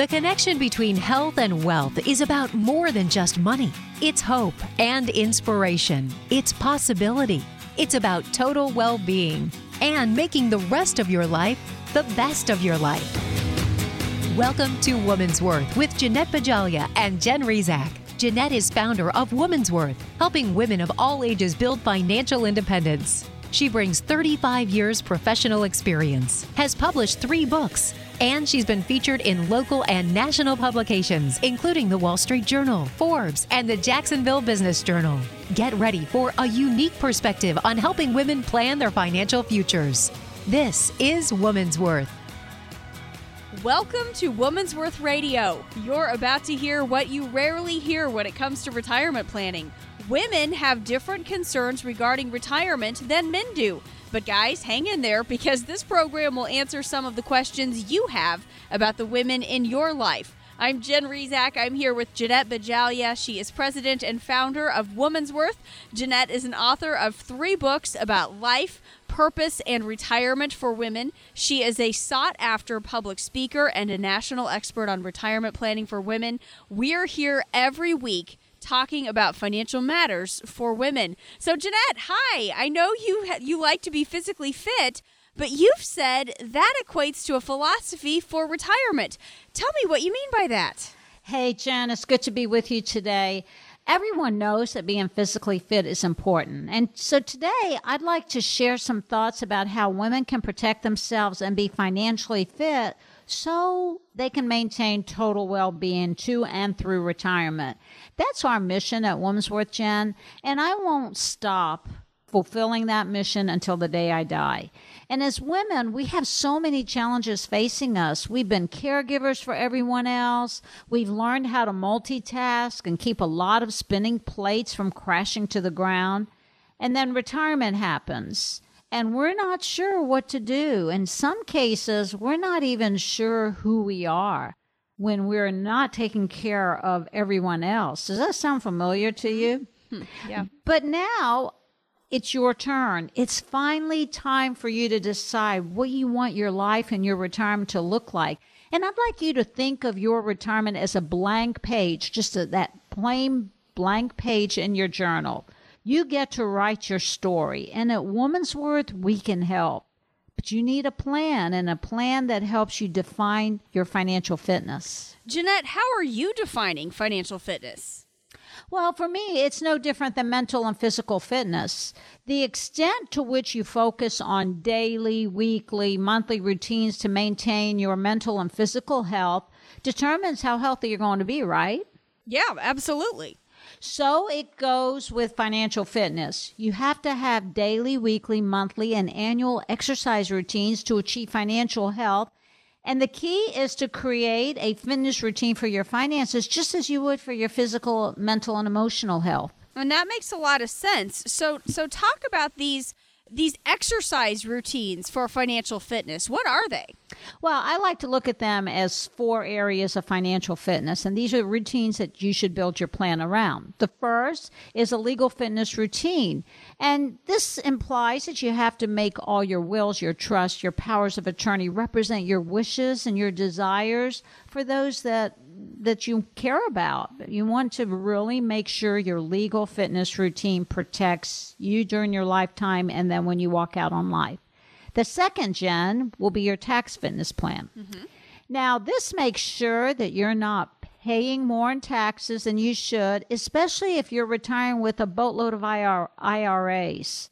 The connection between health and wealth is about more than just money. It's hope and inspiration. It's possibility. It's about total well being and making the rest of your life the best of your life. Welcome to Woman's Worth with Jeanette Bajalia and Jen Rizak. Jeanette is founder of Woman's Worth, helping women of all ages build financial independence. She brings 35 years professional experience, has published three books, and she's been featured in local and national publications, including the Wall Street Journal, Forbes, and the Jacksonville Business Journal. Get ready for a unique perspective on helping women plan their financial futures. This is Woman's Worth. Welcome to Woman's Worth Radio. You're about to hear what you rarely hear when it comes to retirement planning. Women have different concerns regarding retirement than men do. But, guys, hang in there because this program will answer some of the questions you have about the women in your life. I'm Jen Rizak. I'm here with Jeanette Bajalia. She is president and founder of Woman's Worth. Jeanette is an author of three books about life, purpose, and retirement for women. She is a sought after public speaker and a national expert on retirement planning for women. We're here every week talking about financial matters for women. So Jeanette, hi. I know you you like to be physically fit, but you've said that equates to a philosophy for retirement. Tell me what you mean by that. Hey Jen, it's good to be with you today. Everyone knows that being physically fit is important. And so today I'd like to share some thoughts about how women can protect themselves and be financially fit so they can maintain total well-being to and through retirement. That's our mission at Woman's Worth Jen, and I won't stop fulfilling that mission until the day I die. And as women, we have so many challenges facing us. We've been caregivers for everyone else. We've learned how to multitask and keep a lot of spinning plates from crashing to the ground. And then retirement happens and we're not sure what to do. In some cases, we're not even sure who we are when we're not taking care of everyone else. Does that sound familiar to you? Hmm. Yeah. But now it's your turn. It's finally time for you to decide what you want your life and your retirement to look like. And I'd like you to think of your retirement as a blank page, just a, that plain blank page in your journal. You get to write your story. And at Woman's Worth, we can help. But you need a plan and a plan that helps you define your financial fitness. Jeanette, how are you defining financial fitness? Well, for me, it's no different than mental and physical fitness. The extent to which you focus on daily, weekly, monthly routines to maintain your mental and physical health determines how healthy you're going to be, right? Yeah, absolutely. So it goes with financial fitness. You have to have daily, weekly, monthly, and annual exercise routines to achieve financial health. And the key is to create a fitness routine for your finances just as you would for your physical, mental, and emotional health. And that makes a lot of sense. So so talk about these these exercise routines for financial fitness. What are they? Well, I like to look at them as four areas of financial fitness, and these are routines that you should build your plan around. The first is a legal fitness routine, and this implies that you have to make all your wills, your trust, your powers of attorney represent your wishes and your desires for those that that you care about. You want to really make sure your legal fitness routine protects you during your lifetime and then when you walk out on life. The second Jen will be your tax fitness plan. Mm-hmm. Now, this makes sure that you're not paying more in taxes than you should, especially if you're retiring with a boatload of IRAs.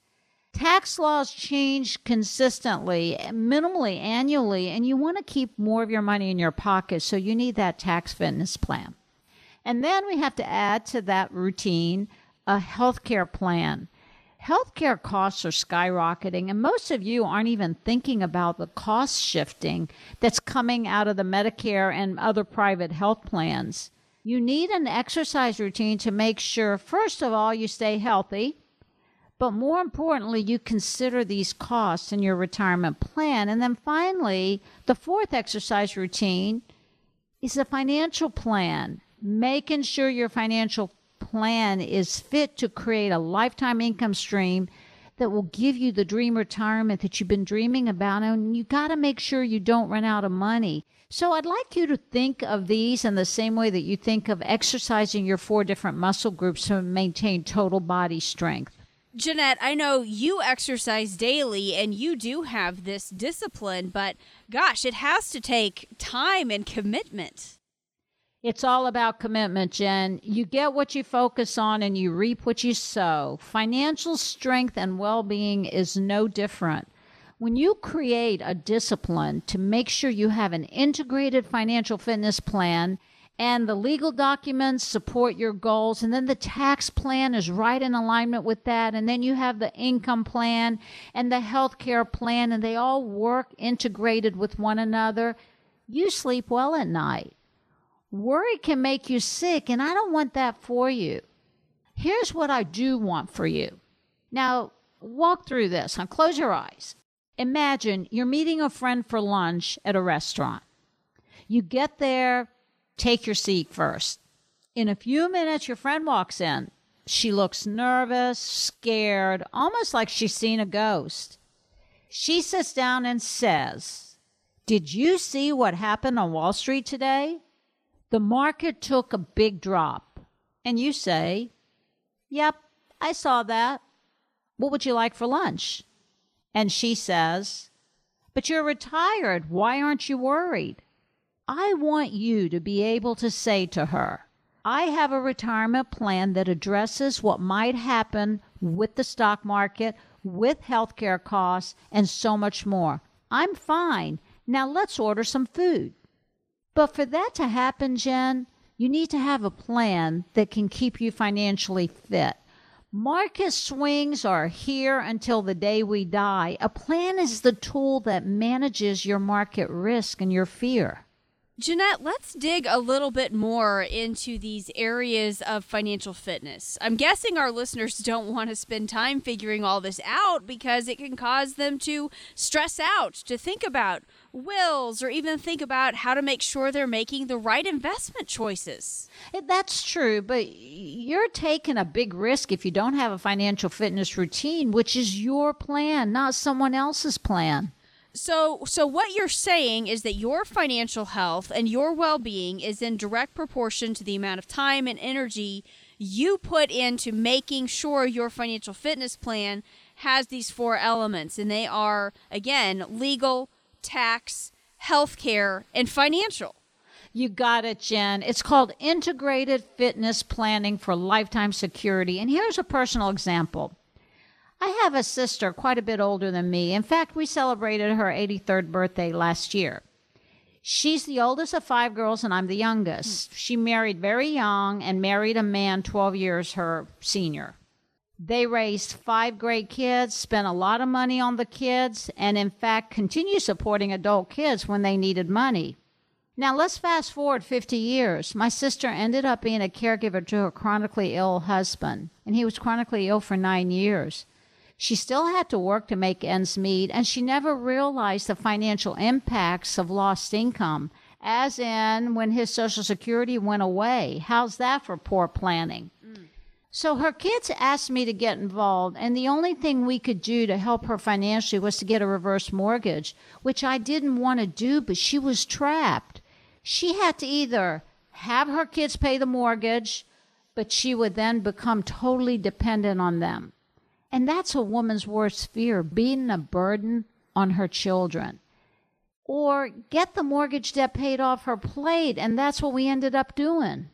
Tax laws change consistently, minimally annually, and you want to keep more of your money in your pocket, so you need that tax fitness plan. And then we have to add to that routine a healthcare plan. Healthcare costs are skyrocketing, and most of you aren't even thinking about the cost shifting that's coming out of the Medicare and other private health plans. You need an exercise routine to make sure, first of all, you stay healthy but more importantly, you consider these costs in your retirement plan. And then finally, the fourth exercise routine is a financial plan, making sure your financial plan is fit to create a lifetime income stream that will give you the dream retirement that you've been dreaming about. And you got to make sure you don't run out of money. So I'd like you to think of these in the same way that you think of exercising your four different muscle groups to maintain total body strength. Jeanette, I know you exercise daily and you do have this discipline, but gosh, it has to take time and commitment. It's all about commitment, Jen. You get what you focus on and you reap what you sow. Financial strength and well being is no different. When you create a discipline to make sure you have an integrated financial fitness plan and the legal documents support your goals, and then the tax plan is right in alignment with that, and then you have the income plan and the health care plan, and they all work integrated with one another, you sleep well at night. Worry can make you sick, and I don't want that for you. Here's what I do want for you. Now, walk through this. Now, close your eyes. Imagine you're meeting a friend for lunch at a restaurant. You get there, take your seat first. In a few minutes, your friend walks in. She looks nervous, scared, almost like she's seen a ghost. She sits down and says, Did you see what happened on Wall Street today? The market took a big drop. And you say, Yep, I saw that. What would you like for lunch? And she says, But you're retired. Why aren't you worried? I want you to be able to say to her, I have a retirement plan that addresses what might happen with the stock market, with healthcare costs, and so much more. I'm fine. Now let's order some food. But for that to happen, Jen, you need to have a plan that can keep you financially fit. Market swings are here until the day we die. A plan is the tool that manages your market risk and your fear. Jeanette, let's dig a little bit more into these areas of financial fitness. I'm guessing our listeners don't want to spend time figuring all this out because it can cause them to stress out, to think about wills, or even think about how to make sure they're making the right investment choices. Eh, that's true, but you're taking a big risk if you don't have a financial fitness routine, which is your plan, not someone else's plan. So, so what you're saying is that your financial health and your well-being is in direct proportion to the amount of time and energy you put into making sure your financial fitness plan has these four elements, and they are again legal, tax, healthcare, and financial. You got it, Jen. It's called Integrated Fitness Planning for Lifetime Security. And here's a personal example. I have a sister quite a bit older than me. In fact, we celebrated her 83rd birthday last year. She's the oldest of five girls, and I'm the youngest. Hmm. She married very young and married a man 12 years her senior. They raised five great kids, spent a lot of money on the kids, and in fact, continue supporting adult kids when they needed money. Now, let's fast forward 50 years. My sister ended up being a caregiver to her chronically ill husband, and he was chronically ill for nine years. She still had to work to make ends meet, and she never realized the financial impacts of lost income, as in when his Social Security went away. How's that for poor planning? Mm. So her kids asked me to get involved, and the only thing we could do to help her financially was to get a reverse mortgage, which I didn't want to do, but she was trapped. She had to either have her kids pay the mortgage, but she would then become totally dependent on them. And that's a woman's worst fear being a burden on her children. Or get the mortgage debt paid off her plate. And that's what we ended up doing.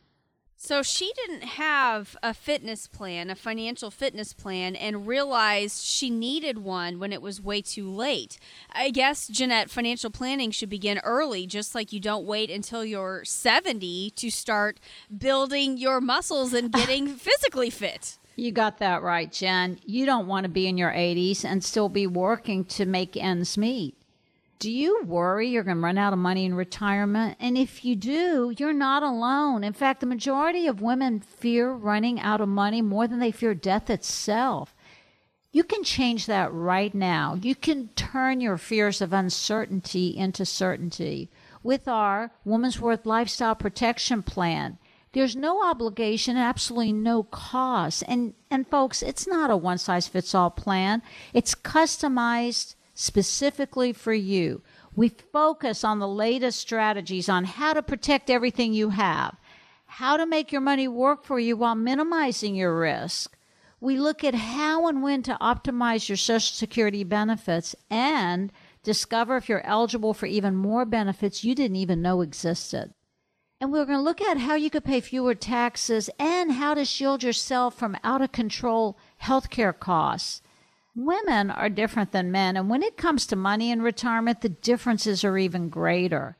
So she didn't have a fitness plan, a financial fitness plan, and realized she needed one when it was way too late. I guess, Jeanette, financial planning should begin early, just like you don't wait until you're 70 to start building your muscles and getting physically fit. You got that right, Jen. You don't want to be in your 80s and still be working to make ends meet. Do you worry you're going to run out of money in retirement? And if you do, you're not alone. In fact, the majority of women fear running out of money more than they fear death itself. You can change that right now. You can turn your fears of uncertainty into certainty with our Woman's Worth Lifestyle Protection Plan. There's no obligation, absolutely no cost. And and folks, it's not a one size fits all plan. It's customized specifically for you. We focus on the latest strategies on how to protect everything you have, how to make your money work for you while minimizing your risk. We look at how and when to optimize your Social Security benefits and discover if you're eligible for even more benefits you didn't even know existed. And we're going to look at how you could pay fewer taxes and how to shield yourself from out of control healthcare costs. Women are different than men, and when it comes to money in retirement, the differences are even greater.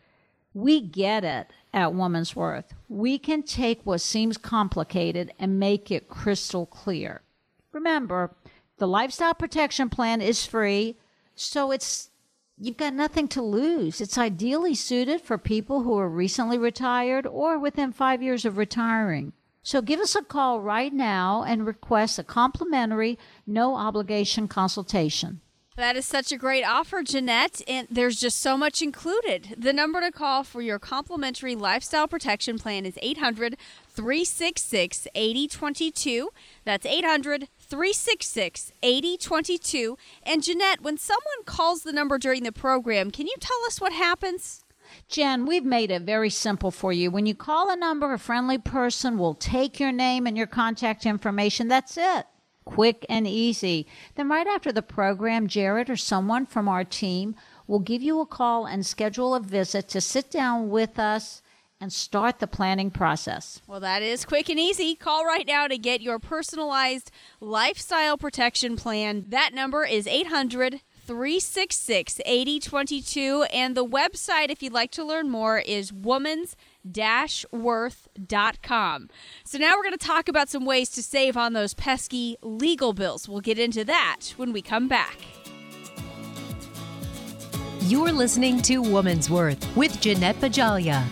We get it at Woman's Worth. We can take what seems complicated and make it crystal clear. Remember, the lifestyle protection plan is free, so it's you've got nothing to lose. It's ideally suited for people who are recently retired or within 5 years of retiring. So give us a call right now and request a complimentary, no obligation consultation. That is such a great offer, Jeanette, and there's just so much included. The number to call for your complimentary lifestyle protection plan is 800 366 8022. That's 800 366 8022. And Jeanette, when someone calls the number during the program, can you tell us what happens? Jen, we've made it very simple for you. When you call a number, a friendly person will take your name and your contact information. That's it. Quick and easy. Then, right after the program, Jared or someone from our team will give you a call and schedule a visit to sit down with us and start the planning process. Well, that is quick and easy. Call right now to get your personalized lifestyle protection plan. That number is 800 366 8022. And the website, if you'd like to learn more, is woman's worth.com. So now we're going to talk about some ways to save on those pesky legal bills. We'll get into that when we come back. You're listening to Woman's Worth with Jeanette Bajalia.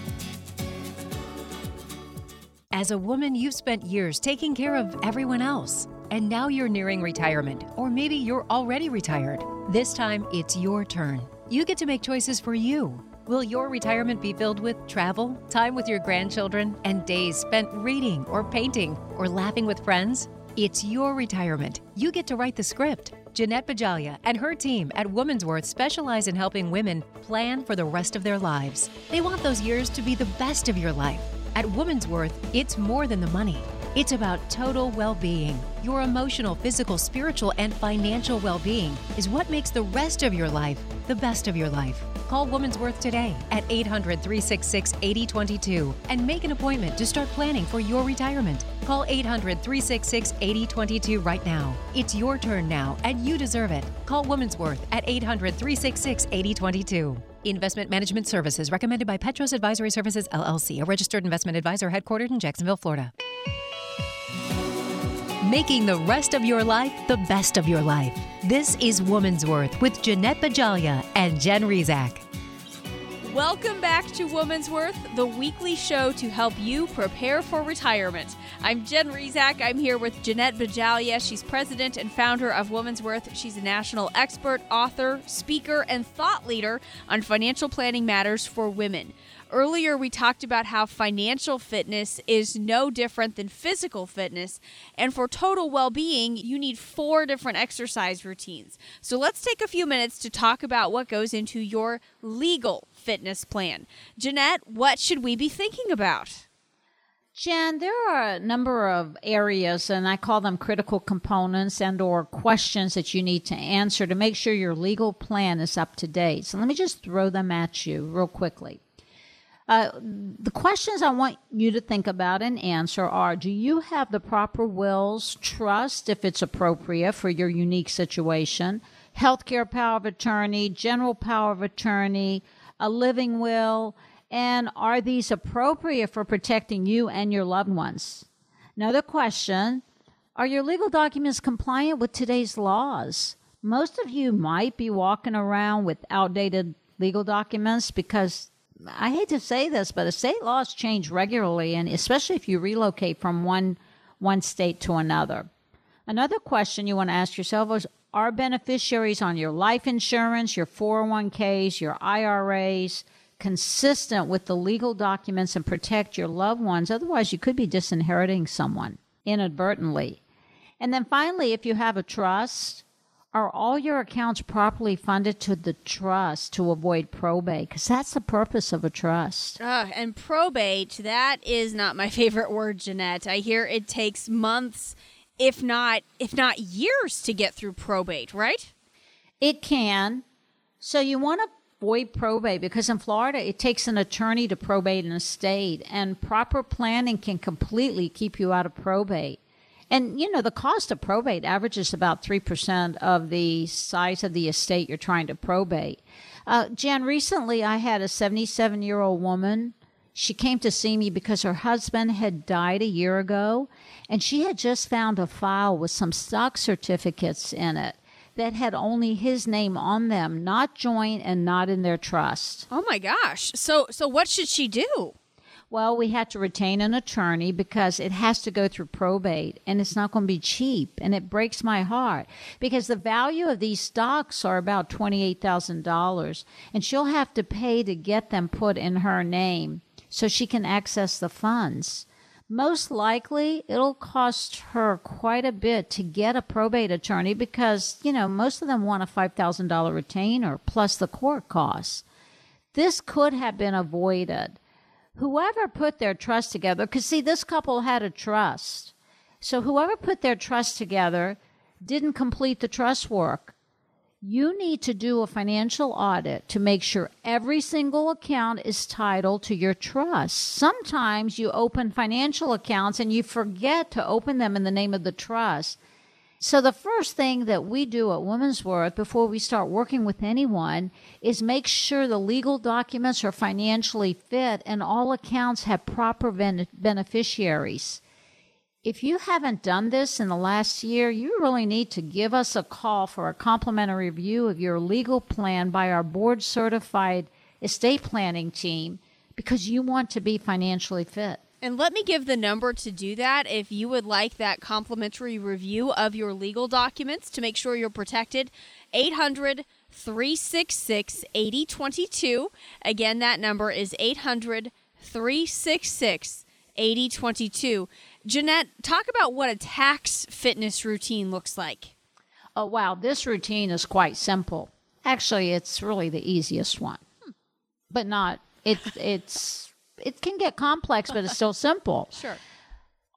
As a woman, you've spent years taking care of everyone else, and now you're nearing retirement, or maybe you're already retired. This time, it's your turn. You get to make choices for you. Will your retirement be filled with travel, time with your grandchildren, and days spent reading or painting or laughing with friends? It's your retirement. You get to write the script. Jeanette Bajalia and her team at Woman's Worth specialize in helping women plan for the rest of their lives. They want those years to be the best of your life. At Woman's Worth, it's more than the money. It's about total well being. Your emotional, physical, spiritual, and financial well being is what makes the rest of your life the best of your life. Call Woman's Worth today at 800 366 8022 and make an appointment to start planning for your retirement. Call 800 366 8022 right now. It's your turn now, and you deserve it. Call Woman's Worth at 800 366 8022. Investment management services recommended by Petros Advisory Services LLC, a registered investment advisor headquartered in Jacksonville, Florida. Making the rest of your life the best of your life. This is Woman's Worth with Jeanette Bajalia and Jen Rizak. Welcome back to Woman's Worth, the weekly show to help you prepare for retirement. I'm Jen Rizak. I'm here with Jeanette Bajalia. She's president and founder of Woman's Worth. She's a national expert, author, speaker, and thought leader on financial planning matters for women. Earlier, we talked about how financial fitness is no different than physical fitness. And for total well being, you need four different exercise routines. So let's take a few minutes to talk about what goes into your legal fitness plan. Jeanette, what should we be thinking about? Jen, there are a number of areas and I call them critical components and or questions that you need to answer to make sure your legal plan is up to date. So let me just throw them at you real quickly. Uh, the questions I want you to think about and answer are Do you have the proper wills, trust if it's appropriate for your unique situation, healthcare power of attorney, general power of attorney, a living will, and are these appropriate for protecting you and your loved ones? Another question Are your legal documents compliant with today's laws? Most of you might be walking around with outdated legal documents because I hate to say this, but the state laws change regularly, and especially if you relocate from one one state to another. Another question you want to ask yourself is: Are beneficiaries on your life insurance, your 401ks, your IRAs consistent with the legal documents and protect your loved ones. Otherwise, you could be disinheriting someone inadvertently. And then finally, if you have a trust, are all your accounts properly funded to the trust to avoid probate? Because that's the purpose of a trust. Uh, and probate, that is not my favorite word, Jeanette. I hear it takes months, if not if not years, to get through probate, right? It can. So you want to avoid probate because in Florida it takes an attorney to probate an estate, and proper planning can completely keep you out of probate. And, you know, the cost of probate averages about 3% of the size of the estate you're trying to probate. Uh, Jan, recently I had a 77 year old woman. She came to see me because her husband had died a year ago, and she had just found a file with some stock certificates in it that had only his name on them, not joint and not in their trust. Oh my gosh. So so what should she do? Well, we had to retain an attorney because it has to go through probate and it's not going to be cheap. And it breaks my heart because the value of these stocks are about $28,000 and she'll have to pay to get them put in her name so she can access the funds. Most likely, it'll cost her quite a bit to get a probate attorney because, you know, most of them want a $5,000 retainer plus the court costs. This could have been avoided whoever put their trust together, because see, this couple had a trust. So whoever put their trust together didn't complete the trust work. You need to do a financial audit to make sure every single account is titled to your trust. Sometimes you open financial accounts and you forget to open them in the name of the trust. So, the first thing that we do at Women's Worth before we start working with anyone is make sure the legal documents are financially fit and all accounts have proper ben- beneficiaries. If you haven't done this in the last year, you really need to give us a call for a complimentary review of your legal plan by our board certified estate planning team because you want to be financially fit. And let me give the number to do that if you would like that complimentary review of your legal documents to make sure you're protected. 800 366 8022. Again, that number is 800 366 8022. Jeanette, talk about what a tax fitness routine looks like. Oh, wow. This routine is quite simple. Actually, it's really the easiest one, but not, it, it's, it can get complex, but it's still simple. Sure.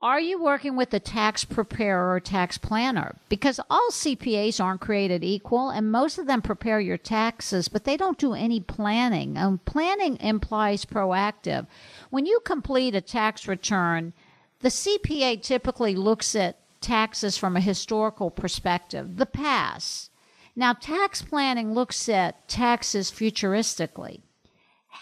Are you working with a tax preparer or tax planner? Because all CPAs aren't created equal, and most of them prepare your taxes, but they don't do any planning. And planning implies proactive. When you complete a tax return, the CPA typically looks at taxes from a historical perspective, the past. Now, tax planning looks at taxes futuristically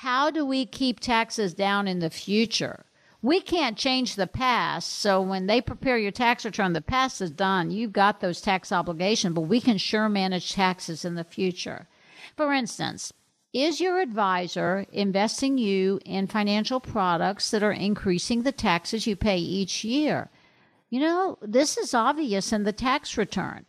how do we keep taxes down in the future? We can't change the past. So when they prepare your tax return, the past is done. You've got those tax obligations, but we can sure manage taxes in the future. For instance, is your advisor investing you in financial products that are increasing the taxes you pay each year? You know, this is obvious in the tax return.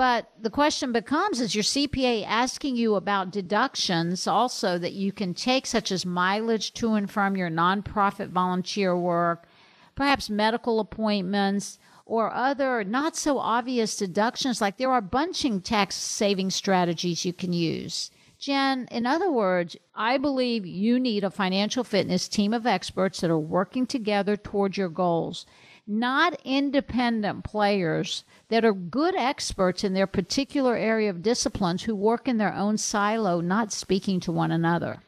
But the question becomes is your CPA asking you about deductions also that you can take, such as mileage to and from your nonprofit volunteer work, perhaps medical appointments, or other not so obvious deductions like there are bunching tax saving strategies you can use. Jen, in other words, I believe you need a financial fitness team of experts that are working together towards your goals, not independent players that are good experts in their particular area of disciplines who work in their own silo, not speaking to one another.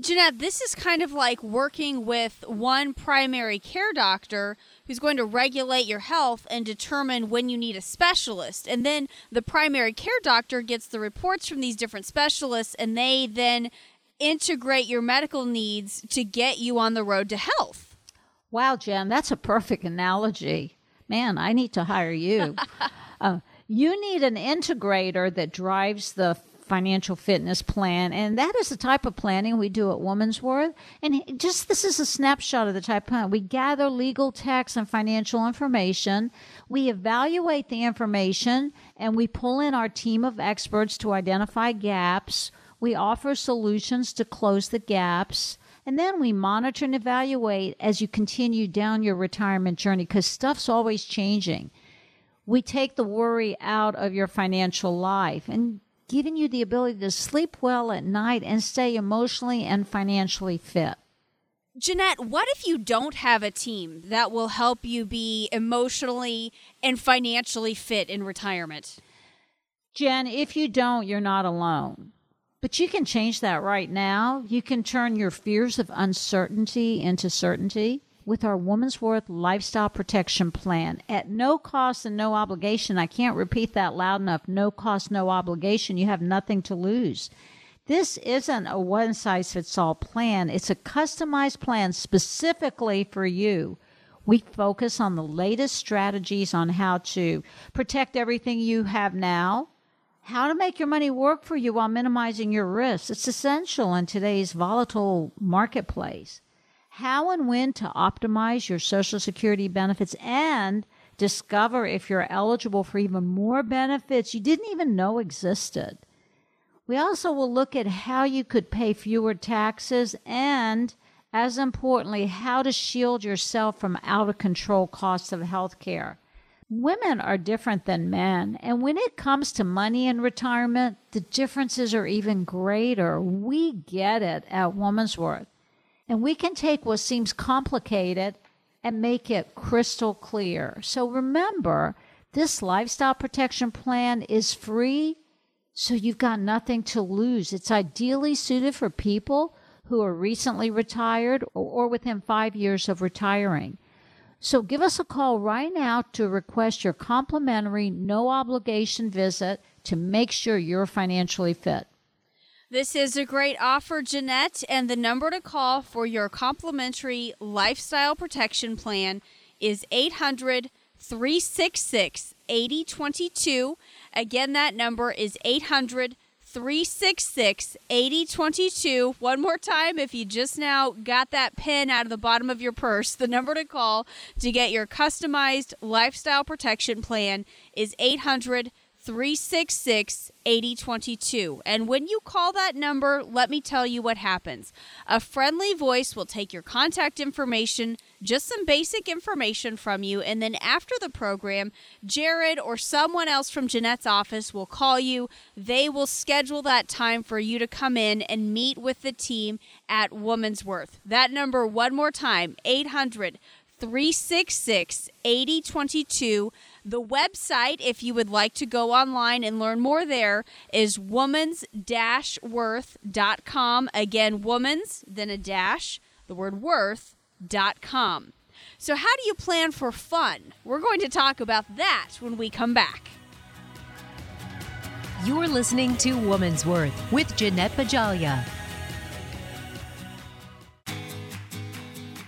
Jeanette, this is kind of like working with one primary care doctor who's going to regulate your health and determine when you need a specialist. And then the primary care doctor gets the reports from these different specialists and they then integrate your medical needs to get you on the road to health. Wow, Jen, that's a perfect analogy. Man, I need to hire you. uh, you need an integrator that drives the financial fitness plan and that is the type of planning we do at woman's worth and just this is a snapshot of the type of plan. We gather legal tax and financial information. We evaluate the information and we pull in our team of experts to identify gaps. We offer solutions to close the gaps. And then we monitor and evaluate as you continue down your retirement journey because stuff's always changing. We take the worry out of your financial life and giving you the ability to sleep well at night and stay emotionally and financially fit. Jeanette, what if you don't have a team that will help you be emotionally and financially fit in retirement? Jen, if you don't, you're not alone. But you can change that right now. You can turn your fears of uncertainty into certainty with our Woman's Worth Lifestyle Protection Plan at no cost and no obligation. I can't repeat that loud enough. No cost, no obligation. You have nothing to lose. This isn't a one size fits all plan, it's a customized plan specifically for you. We focus on the latest strategies on how to protect everything you have now, how to make your money work for you while minimizing your risks. It's essential in today's volatile marketplace. How and when to optimize your Social Security benefits and discover if you're eligible for even more benefits you didn't even know existed. We also will look at how you could pay fewer taxes and, as importantly, how to shield yourself from out of control costs of health care. Women are different than men, and when it comes to money in retirement, the differences are even greater. We get it at Woman's Worth. And we can take what seems complicated and make it crystal clear. So remember, this lifestyle protection plan is free so you've got nothing to lose. It's ideally suited for people who are recently retired or, within five years of retiring. So give us a call right now to request your complimentary, no obligation visit to make sure you're financially fit. This is a great offer, Jeanette, and the number to call for your complimentary lifestyle protection plan is 800 366 8022. Again, that number is 800 366 8022. One more time, if you just now got that pin out of the bottom of your purse, the number to call to get your customized lifestyle protection plan is 800 366 8022. And when you call that number, let me tell you what happens. A friendly voice will take your contact information just some basic information from you. And then after the program, Jared or someone else from Jeanette's office will call you. They will schedule that time for you to come in and meet with the team at Woman's Worth. That number, one more time, 800 366 8022. The website, if you would like to go online and learn more there, is womans worth.com. Again, womans, then a dash, the word worth com. So, how do you plan for fun? We're going to talk about that when we come back. You're listening to Woman's Worth with Jeanette Bajalia.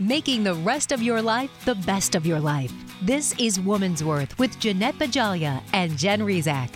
Making the rest of your life the best of your life. This is Woman's Worth with Jeanette Bajalia and Jen Rizak.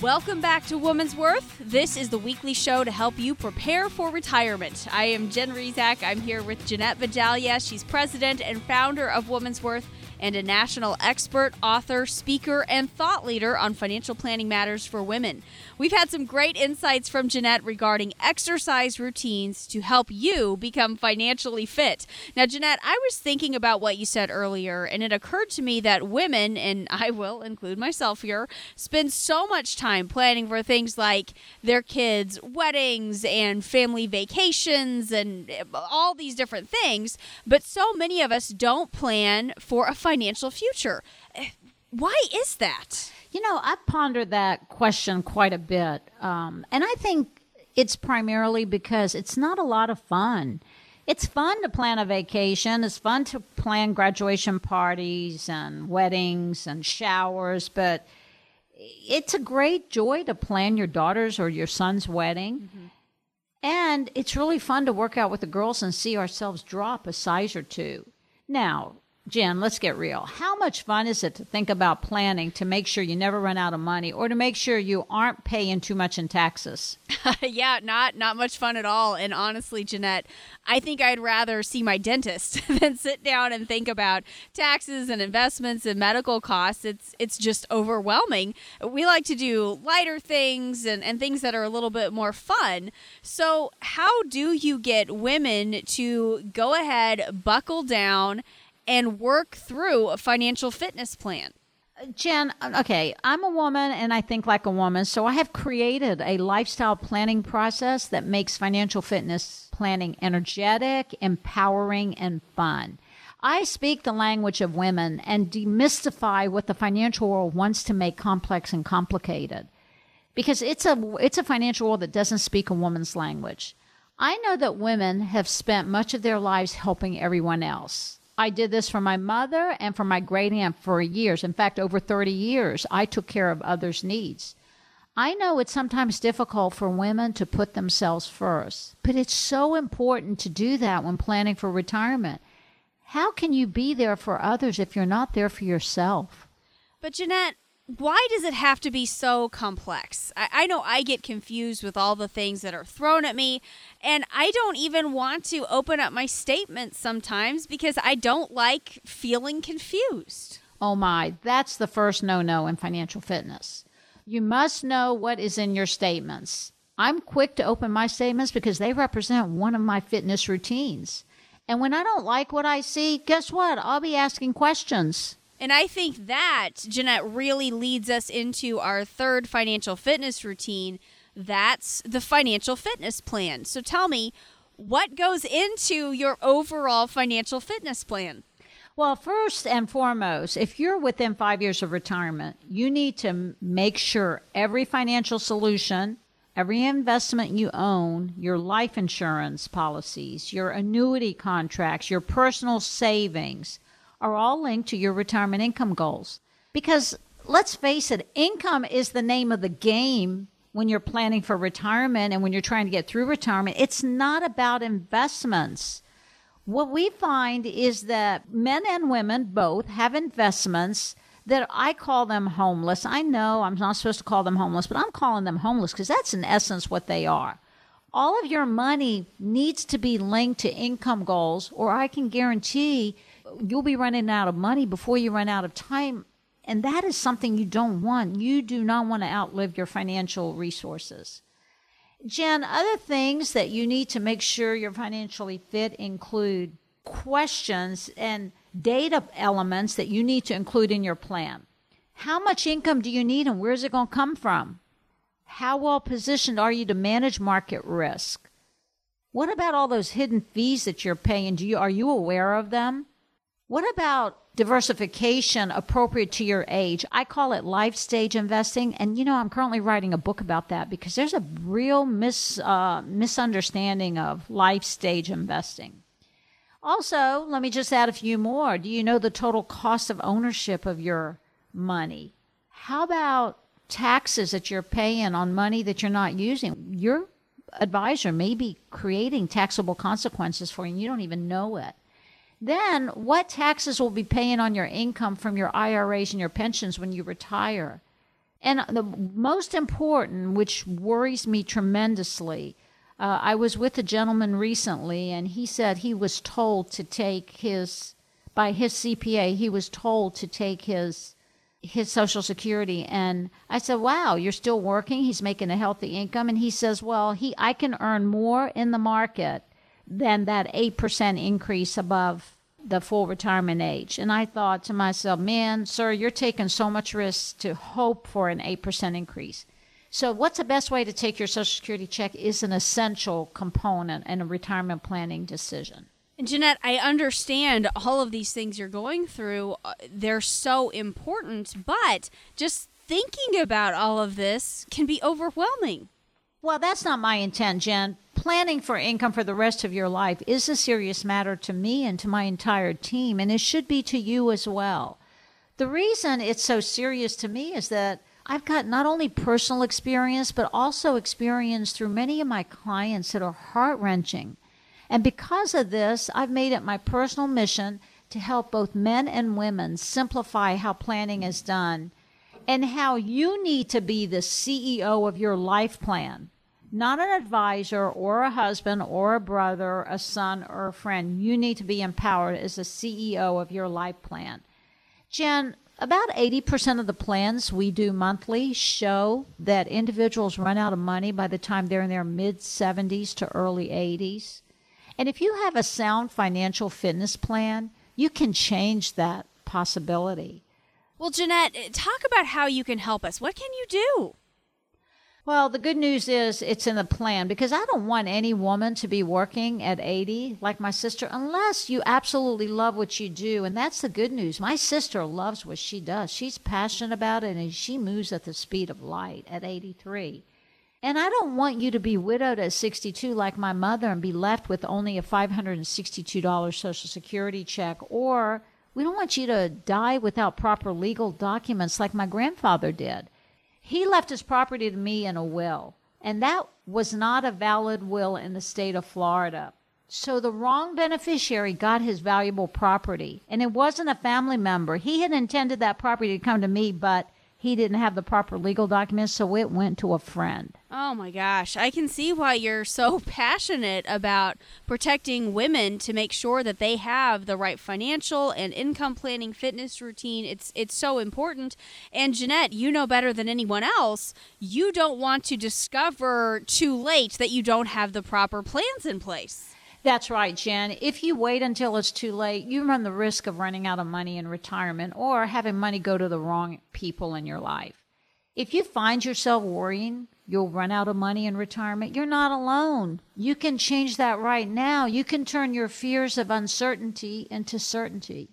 Welcome back to Woman's Worth. This is the weekly show to help you prepare for retirement. I am Jen Rizak. I'm here with Jeanette Bajalia. She's president and founder of Woman's Worth and a national expert, author, speaker, and thought leader on financial planning matters for women. We've had some great insights from Jeanette regarding exercise routines to help you become financially fit. Now, Jeanette, I was thinking about what you said earlier, and it occurred to me that women, and I will include myself here, spend so much time planning for things like their kids' weddings and family vacations and all these different things, but so many of us don't plan for a financial future. Why is that? You know, I've pondered that question quite a bit. Um, and I think it's primarily because it's not a lot of fun. It's fun to plan a vacation, it's fun to plan graduation parties and weddings and showers, but it's a great joy to plan your daughter's or your son's wedding. Mm-hmm. And it's really fun to work out with the girls and see ourselves drop a size or two. Now, Jen, let's get real. How much fun is it to think about planning to make sure you never run out of money or to make sure you aren't paying too much in taxes? yeah, not not much fun at all. And honestly, Jeanette, I think I'd rather see my dentist than sit down and think about taxes and investments and medical costs. It's it's just overwhelming. We like to do lighter things and, and things that are a little bit more fun. So how do you get women to go ahead, buckle down, and work through a financial fitness plan. Jen, okay, I'm a woman and I think like a woman, so I have created a lifestyle planning process that makes financial fitness planning energetic, empowering, and fun. I speak the language of women and demystify what the financial world wants to make complex and complicated. Because it's a it's a financial world that doesn't speak a woman's language. I know that women have spent much of their lives helping everyone else. I did this for my mother and for my great aunt for years. In fact, over 30 years, I took care of others' needs. I know it's sometimes difficult for women to put themselves first, but it's so important to do that when planning for retirement. How can you be there for others if you're not there for yourself? But Jeanette, why does it have to be so complex? I, I, know I get confused with all the things that are thrown at me, and I don't even want to open up my statements sometimes because I don't like feeling confused. Oh my, that's the first no no in financial fitness. You must know what is in your statements. I'm quick to open my statements because they represent one of my fitness routines. And when I don't like what I see, guess what? I'll be asking questions. And I think that, Jeanette, really leads us into our third financial fitness routine. That's the financial fitness plan. So tell me, what goes into your overall financial fitness plan? Well, first and foremost, if you're within five years of retirement, you need to make sure every financial solution, every investment you own, your life insurance policies, your annuity contracts, your personal savings, are all linked to your retirement income goals. Because let's face it, income is the name of the game when you're planning for retirement and when you're trying to get through retirement. It's not about investments. What we find is that men and women both have investments that I call them homeless. I know I'm not supposed to call them homeless, but I'm calling them homeless because that's in essence what they are. All of your money needs to be linked to income goals, or I can guarantee you'll be running out of money before you run out of time. And that is something you don't want. You do not want to outlive your financial resources. Jen, other things that you need to make sure you're financially fit include questions and data elements that you need to include in your plan. How much income do you need and where is it going to come from? How well positioned are you to manage market risk? What about all those hidden fees that you're paying? Do you, are you aware of them? What about diversification appropriate to your age? I call it life stage investing. And, you know, I'm currently writing a book about that because there's a real mis, uh, misunderstanding of life stage investing. Also, let me just add a few more. Do you know the total cost of ownership of your money? How about taxes that you're paying on money that you're not using? Your advisor may be creating taxable consequences for you and you don't even know it. Then, what taxes will be paying on your income from your IRAs and your pensions when you retire? And the most important, which worries me tremendously, uh, I was with a gentleman recently, and he said he was told to take his, by his CPA, he was told to take his his social security. And i said wow you're still working? He's making a healthy income? And he says well he i can earn more in the market than that 8% increase above the full retirement age. And I thought to myself, man, sir, you're taking so much risk to hope for an 8% increase. So, what's the best way to take your Social Security check is an essential component in a retirement planning decision. And Jeanette, I understand all of these things you're going through. Uh, they're so important, but just thinking about all of this can be overwhelming. Well, that's not my intent, Jen. Planning for income for the rest of your life is a serious matter to me and to my entire team, and it should be to you as well. The reason it's so serious to me is that I've got not only personal experience, but also experience through many of my clients that are heart wrenching. And because of this, I've made it my personal mission to help both men and women simplify how planning is done and how you need to be the CEO of your life plan. Not an advisor or a husband or a brother, a son or a friend. You need to be empowered as the CEO of your life plan. Jen, about 80% of the plans we do monthly show that individuals run out of money by the time they're in their mid 70s to early 80s. And if you have a sound financial fitness plan, you can change that possibility. Well, Jeanette, eh, talk about how you can help us. What can you do? Well, the good news is it's in the plan because I don't want any woman to be working at 80 like my sister unless you absolutely love what you do. And that's the good news. My sister loves what she does. She's passionate about it and she moves at the speed of light at 83. And I don't want you to be widowed at 62 like my mother and be left with only a $562 Social Security check. Or we don't want you to die without proper legal documents like my grandfather did. He left his property to me in a will, and that was not a valid will in the state of Florida. So the wrong beneficiary got his valuable property, and it wasn't a family member. He had intended that property to come to me, but he didn't have the proper legal documents, so it went to a friend. Oh my gosh, I can see why you're so passionate about protecting women to make sure that they have the right financial and income planning fitness routine. It's it's so important. And Jeanette, you know better than anyone else, you don't want to discover too late that you don't have the proper plans in place. That's right, Jen. If you wait until it's too late, you run the risk of running out of money in retirement or having money go to the wrong people in your life. If you find yourself worrying you'll run out of money in retirement, you're not alone. You can change that right now. You can turn your fears of uncertainty into certainty.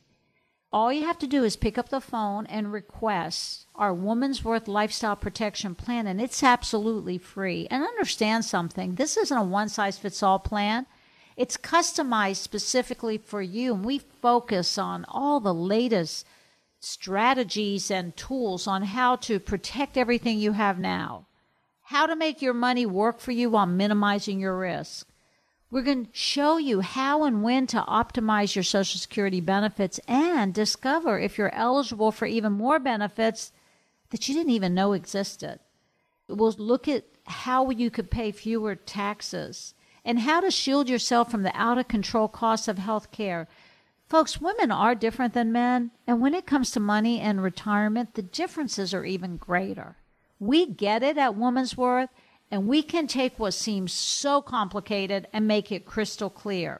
All you have to do is pick up the phone and request our Woman's Worth Lifestyle Protection Plan, and it's absolutely free. And understand something this isn't a one size fits all plan. It's customized specifically for you, and we focus on all the latest strategies and tools on how to protect everything you have now, how to make your money work for you while minimizing your risk. We're going to show you how and when to optimize your Social Security benefits and discover if you're eligible for even more benefits that you didn't even know existed. We'll look at how you could pay fewer taxes and how to shield yourself from the out of control costs of health care. Folks, women are different than men, and when it comes to money and retirement, the differences are even greater. We get it at Woman's Worth, and we can take what seems so complicated and make it crystal clear.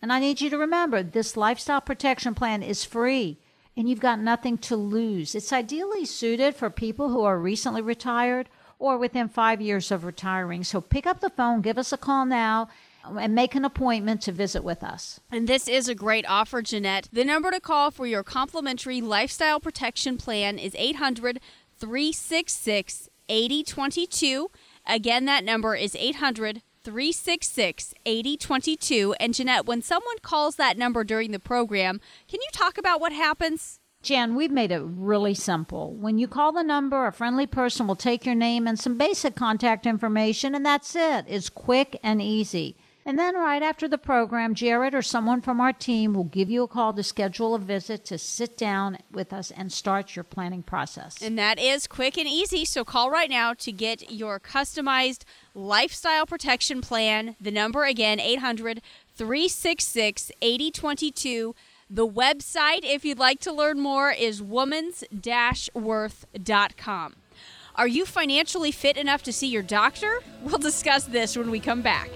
And I need you to remember this lifestyle protection plan is free and you've got nothing to lose. It's ideally suited for people who are recently retired or within five years of retiring. So pick up the phone, give us a call now, and make an appointment to visit with us. And this is a great offer, Jeanette. The number to call for your complimentary lifestyle protection plan is 800 366 8022. Again, that number is 800 366 8022. And Jeanette, when someone calls that number during the program, can you talk about what happens? Jan, we've made it really simple. When you call the number, a friendly person will take your name and some basic contact information, and that's it. It's quick and easy. And then, right after the program, Jared or someone from our team will give you a call to schedule a visit to sit down with us and start your planning process. And that is quick and easy. So call right now to get your customized lifestyle protection plan. The number again, 800 366 8022. The website, if you'd like to learn more, is womans worth.com. Are you financially fit enough to see your doctor? We'll discuss this when we come back.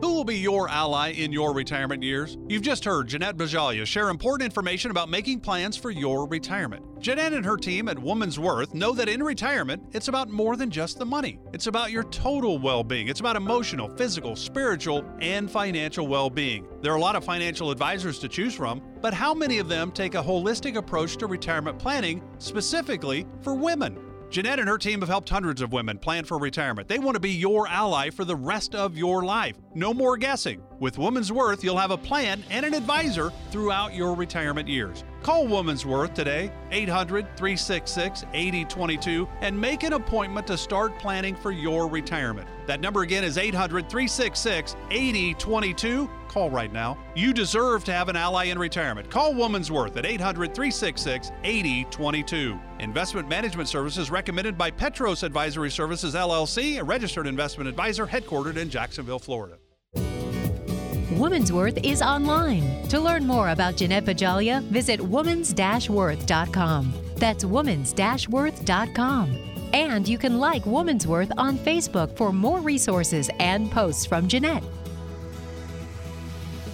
Who will be your ally in your retirement years? You've just heard Jeanette Bajalia share important information about making plans for your retirement. Jeanette and her team at Woman's Worth know that in retirement, it's about more than just the money. It's about your total well being. It's about emotional, physical, spiritual, and financial well being. There are a lot of financial advisors to choose from, but how many of them take a holistic approach to retirement planning, specifically for women? Jeanette and her team have helped hundreds of women plan for retirement. They want to be your ally for the rest of your life. No more guessing. With Woman's Worth, you'll have a plan and an advisor throughout your retirement years. Call Woman's Worth today, 800 366 8022, and make an appointment to start planning for your retirement. That number again is 800 366 8022. Call right now. You deserve to have an ally in retirement. Call Woman's Worth at 800 366 8022. Investment management services recommended by Petros Advisory Services LLC, a registered investment advisor headquartered in Jacksonville, Florida. Woman's Worth is online. To learn more about Jeanette Bajalia, visit womans-worth.com. That's womans-worth.com. And you can like Woman's Worth on Facebook for more resources and posts from Jeanette.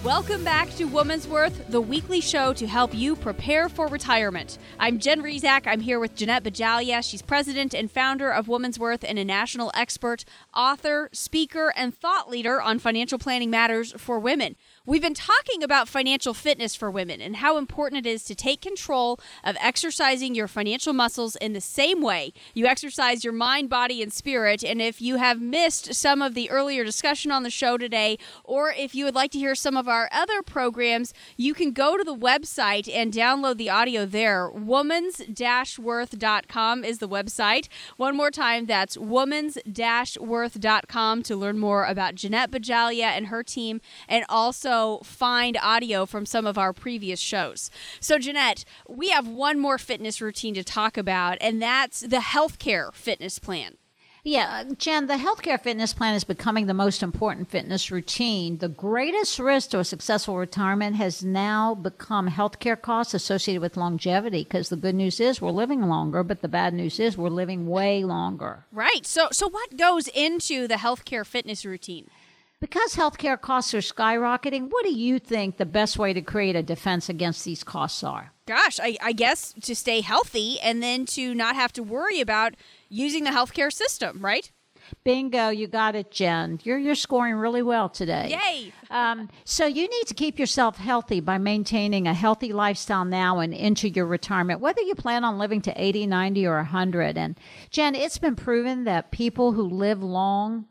Welcome back to Woman's Worth, the weekly show to help you prepare for retirement. I'm Jen Rizak. I'm here with Jeanette Bajalia. She's president and founder of Woman's Worth and a national expert, author, speaker, and thought leader on financial planning matters for women. We've been talking about financial fitness for women and how important it is to take control of exercising your financial muscles in the same way you exercise your mind, body, and spirit. And if you have missed some of the earlier discussion on the show today, or if you would like to hear some of our other programs, you can go to the website and download the audio there. Womans worth.com is the website. One more time, that's womans worth.com to learn more about Jeanette Bajalia and her team and also find audio from some of our previous shows. So, Jeanette, we have one more fitness routine to talk about, and that's the healthcare fitness plan. Yeah, Jen, the healthcare fitness plan is becoming the most important fitness routine. The greatest risk to a successful retirement has now become healthcare costs associated with longevity because the good news is we're living longer, but the bad news is we're living way longer. Right. So so what goes into the healthcare fitness routine? Because healthcare costs are skyrocketing, what do you think the best way to create a defense against these costs are? Gosh, I, I guess to stay healthy and then to not have to worry about using the healthcare system, right? Bingo, you got it, Jen. You're you're scoring really well today. Yay! Um, so you need to keep yourself healthy by maintaining a healthy lifestyle now and into your retirement, whether you plan on living to 80, 90, or 100. And Jen, it's been proven that people who live long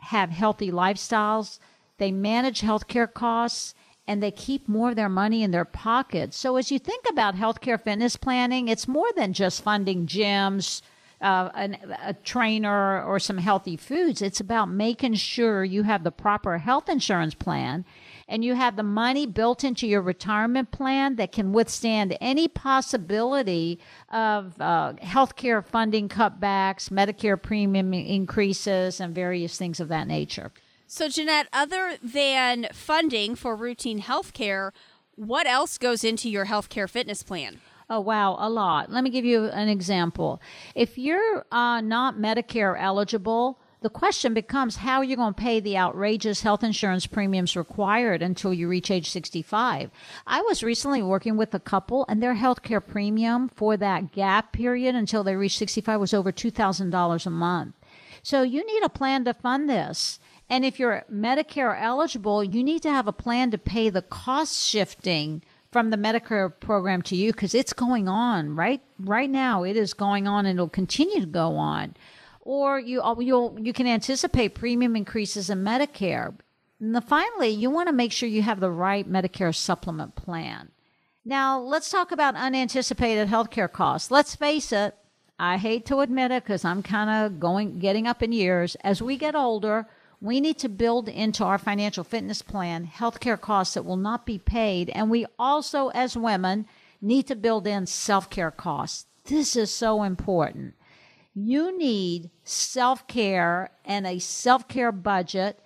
have healthy lifestyles, they manage healthcare costs, and they keep more of their money in their pockets. So as you think about healthcare fitness planning, it's more than just funding gyms, uh, an, a trainer, or some healthy foods. It's about making sure you have the proper health insurance plan and you have the money built into your retirement plan that can withstand any possibility of uh, healthcare funding cutbacks, Medicare premium increases, and various things of that nature. So, Jeanette, other than funding for routine health care, what else goes into your healthcare fitness plan? Oh, wow, a lot. Let me give you an example. If you're uh, not Medicare eligible, the question becomes how are you going to pay the outrageous health insurance premiums required until you reach age 65? I was recently working with a couple and their health care premium for that gap period until they reached 65 was over $2,000 a month. So you need a plan to fund this. And if you're Medicare eligible, you need to have a plan to pay the cost shifting from the Medicare program to you because it's going on right right now. It is going on and it'll continue to go on or you uh, you'll you can anticipate premium increases in Medicare. And finally, you want to make sure you have the right Medicare supplement plan. Now, let's talk about unanticipated healthcare costs. Let's face it, I hate to admit it because I'm kind of going getting up in years. As we get older, we need to build into our financial fitness plan healthcare costs that will not be paid, and we also, as women, need to build in self-care costs. This is so important you need self care and a self care budget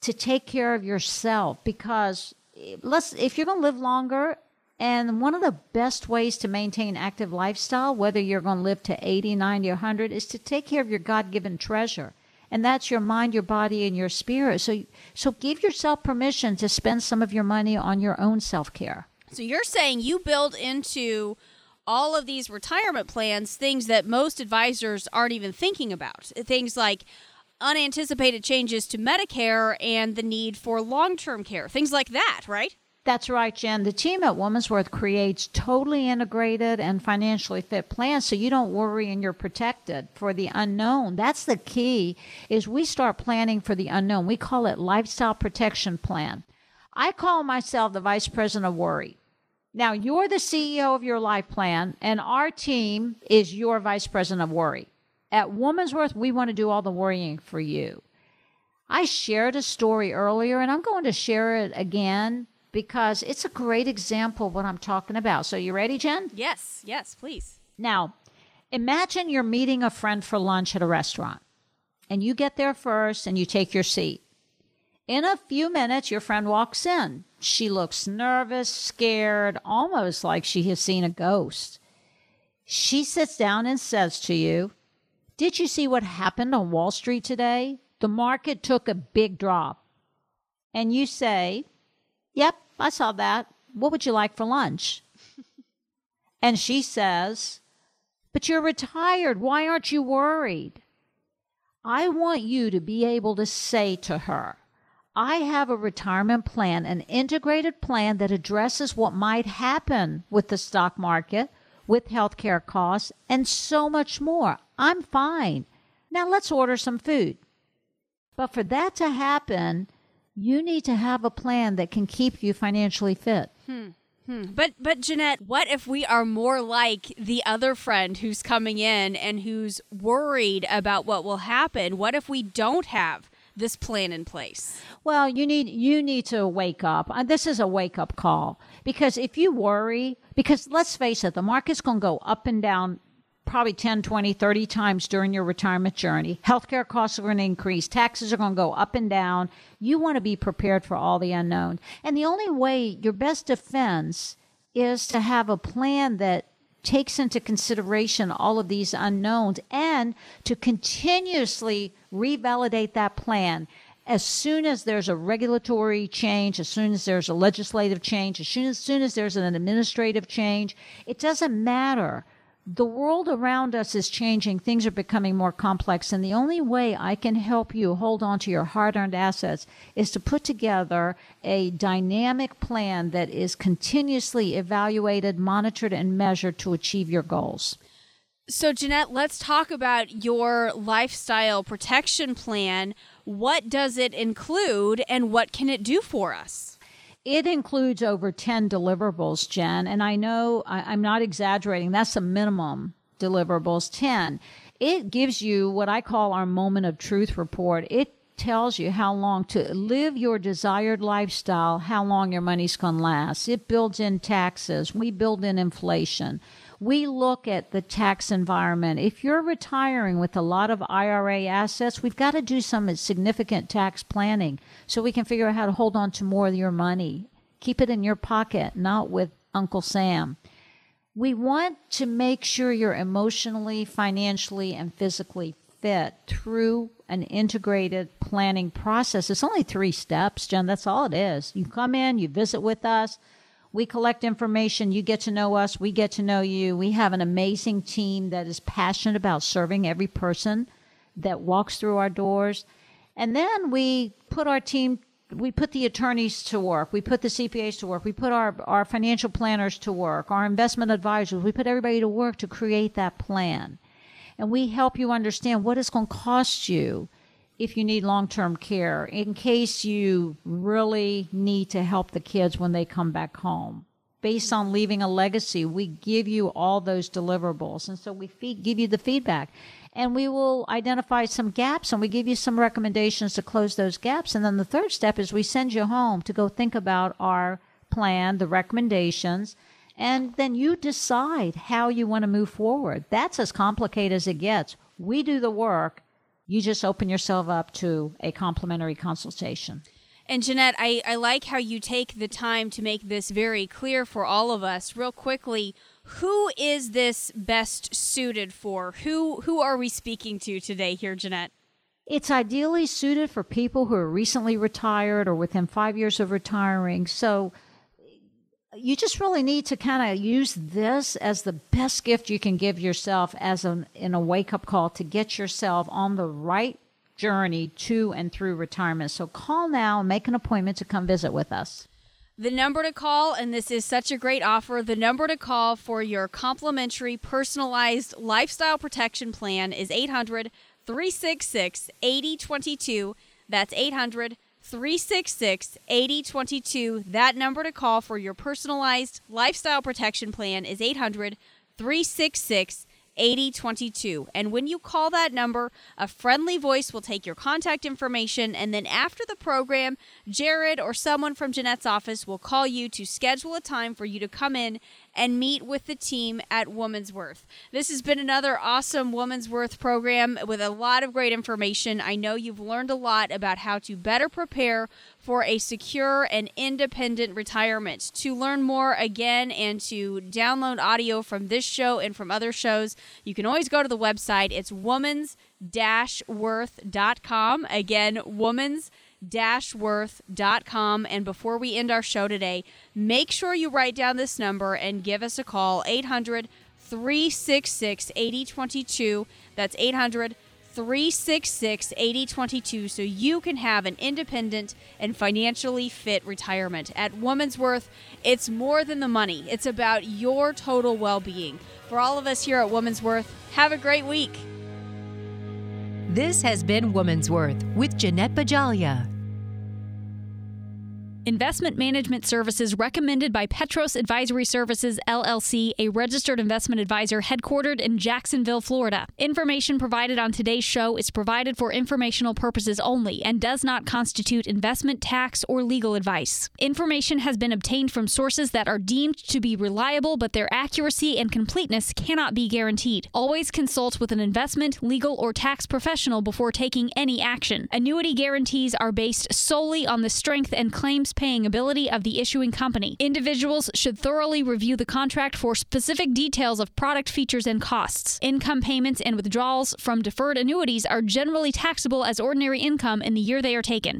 to take care of yourself because let's if you're going to live longer and one of the best ways to maintain active lifestyle whether you're going to live to 80 90 or 100 is to take care of your god-given treasure. And that's your mind your body and your spirit. So so give yourself permission to spend some of your money on your own self-care. So you're saying you build into all of these retirement plans things that most advisors aren't even thinking about. Things like unanticipated changes to Medicare and the need for long term care, things like that, right? That's right, Jen. The team at Woman's Worth creates totally integrated and financially fit plans so you don't worry and you're protected for the unknown. That's the key is we start planning for the unknown. We call it lifestyle protection plan. I call myself the vice president of worry Now, you're the CEO of your life plan, and our team is your vice president of worry. At Woman's Worth, we want to do all the worrying for you. I shared a story earlier, and I'm going to share it again because it's a great example of what I'm talking about. So, you ready, Jen? Yes, yes, please. Now, imagine you're meeting a friend for lunch at a restaurant, and you get there first and you take your seat. In a few minutes, your friend walks in. She looks nervous, scared, almost like she has seen a ghost. She sits down and says to you, Did you see what happened on Wall Street today? The market took a big drop. And you say, Yep, I saw that. What would you like for lunch? and she says, But you're retired. Why aren't you worried? I want you to be able to say to her, I have a retirement plan, an integrated plan that addresses what might happen with the stock market, with healthcare costs, and so much more. I'm fine. Now let's order some food. But for that to happen, you need to have a plan that can keep you financially fit. Hmm. Hmm. But but Jeanette, what if we are more like the other friend who's coming in and who's worried about what will happen? What if we don't have this plan in place? Well, you need you need to wake up. Uh, this is a wake up call because if you worry, because let's face it, the market's going to go up and down probably 10, 20, 30 times during your retirement journey. Healthcare costs are going to increase. Taxes are going to go up and down. You want to be prepared for all the unknown. And the only way your best defense is to have a plan that takes into consideration all of these unknowns and to continuously revalidate that plan as soon as there's a regulatory change, as soon as there's a legislative change, as soon as, soon as there's an administrative change, it doesn't matter. The world around us is changing. Things are becoming more complex. And the only way I can help you hold on to your hard earned assets is to put together a dynamic plan that is continuously evaluated, monitored, and measured to achieve your goals. So, Jeanette, let's talk about your lifestyle protection plan. What does it include and what can it do for us? It includes over 10 deliverables, Jen. And I know I, am not exaggerating. That's a minimum deliverables, 10. It gives you what I call our moment of truth report. It tells you how long to live your desired lifestyle, how long your money's going to last. It builds in taxes. We build in inflation we look at the tax environment. If you're retiring with a lot of IRA assets, we've got to do some significant tax planning so we can figure out how to hold on to more of your money. Keep it in your pocket, not with Uncle Sam. We want to make sure you're emotionally, financially, and physically fit through an integrated planning process. It's only three steps, Jen. That's all it is. You come in, you visit with us we collect information. You get to know us. We get to know you. We have an amazing team that is passionate about serving every person that walks through our doors. And then we put our team, we put the attorneys to work. We put the CPAs to work. We put our, our financial planners to work, our investment advisors. We put everybody to work to create that plan. And we help you understand what it's going to cost you if you need long term care, in case you really need to help the kids when they come back home. Based on leaving a legacy, we give you all those deliverables. And so we feed, give you the feedback. And we will identify some gaps and we give you some recommendations to close those gaps. And then the third step is we send you home to go think about our plan, the recommendations, and then you decide how you want to move forward. That's as complicated as it gets. We do the work you just open yourself up to a complimentary consultation. And Jeanette, I, I like how you take the time to make this very clear for all of us. Real quickly, who is this best suited for? Who who are we speaking to today here, Jeanette? It's ideally suited for people who are recently retired or within five years of retiring. So you just really need to kind of use this as the best gift you can give yourself as an in a wake up call to get yourself on the right journey to and through retirement. So call now and make an appointment to come visit with us. The number to call, and this is such a great offer, the number to call for your complimentary personalized lifestyle protection plan is 800 366 8022. That's 800 366 8022. That number to call for your personalized lifestyle protection plan is 800 366 8022. And when you call that number, a friendly voice will take your contact information. And then after the program, Jared or someone from Jeanette's office will call you to schedule a time for you to come in and meet with the team at Woman's Worth. This has been another awesome Woman's Worth program with a lot of great information. I know you've learned a lot about how to better prepare for a secure and independent retirement. To learn more again and to download audio from this show and from other shows, you can always go to the website. It's woman's worth.com. Again, woman's worth.com. And before we end our show today, make sure you write down this number and give us a call 800 366 8022. That's 800 366 8022 so you can have an independent and financially fit retirement. At Woman's Worth, it's more than the money, it's about your total well being. For all of us here at Woman's Worth, have a great week. This has been Woman's Worth with Jeanette Bajalia. Investment management services recommended by Petros Advisory Services LLC, a registered investment advisor headquartered in Jacksonville, Florida. Information provided on today's show is provided for informational purposes only and does not constitute investment, tax, or legal advice. Information has been obtained from sources that are deemed to be reliable, but their accuracy and completeness cannot be guaranteed. Always consult with an investment, legal, or tax professional before taking any action. Annuity guarantees are based solely on the strength and claims paying ability of the issuing company. Individuals should thoroughly review the contract for specific details of product features and costs. Income payments and withdrawals from deferred annuities are generally taxable as ordinary income in the year they are taken.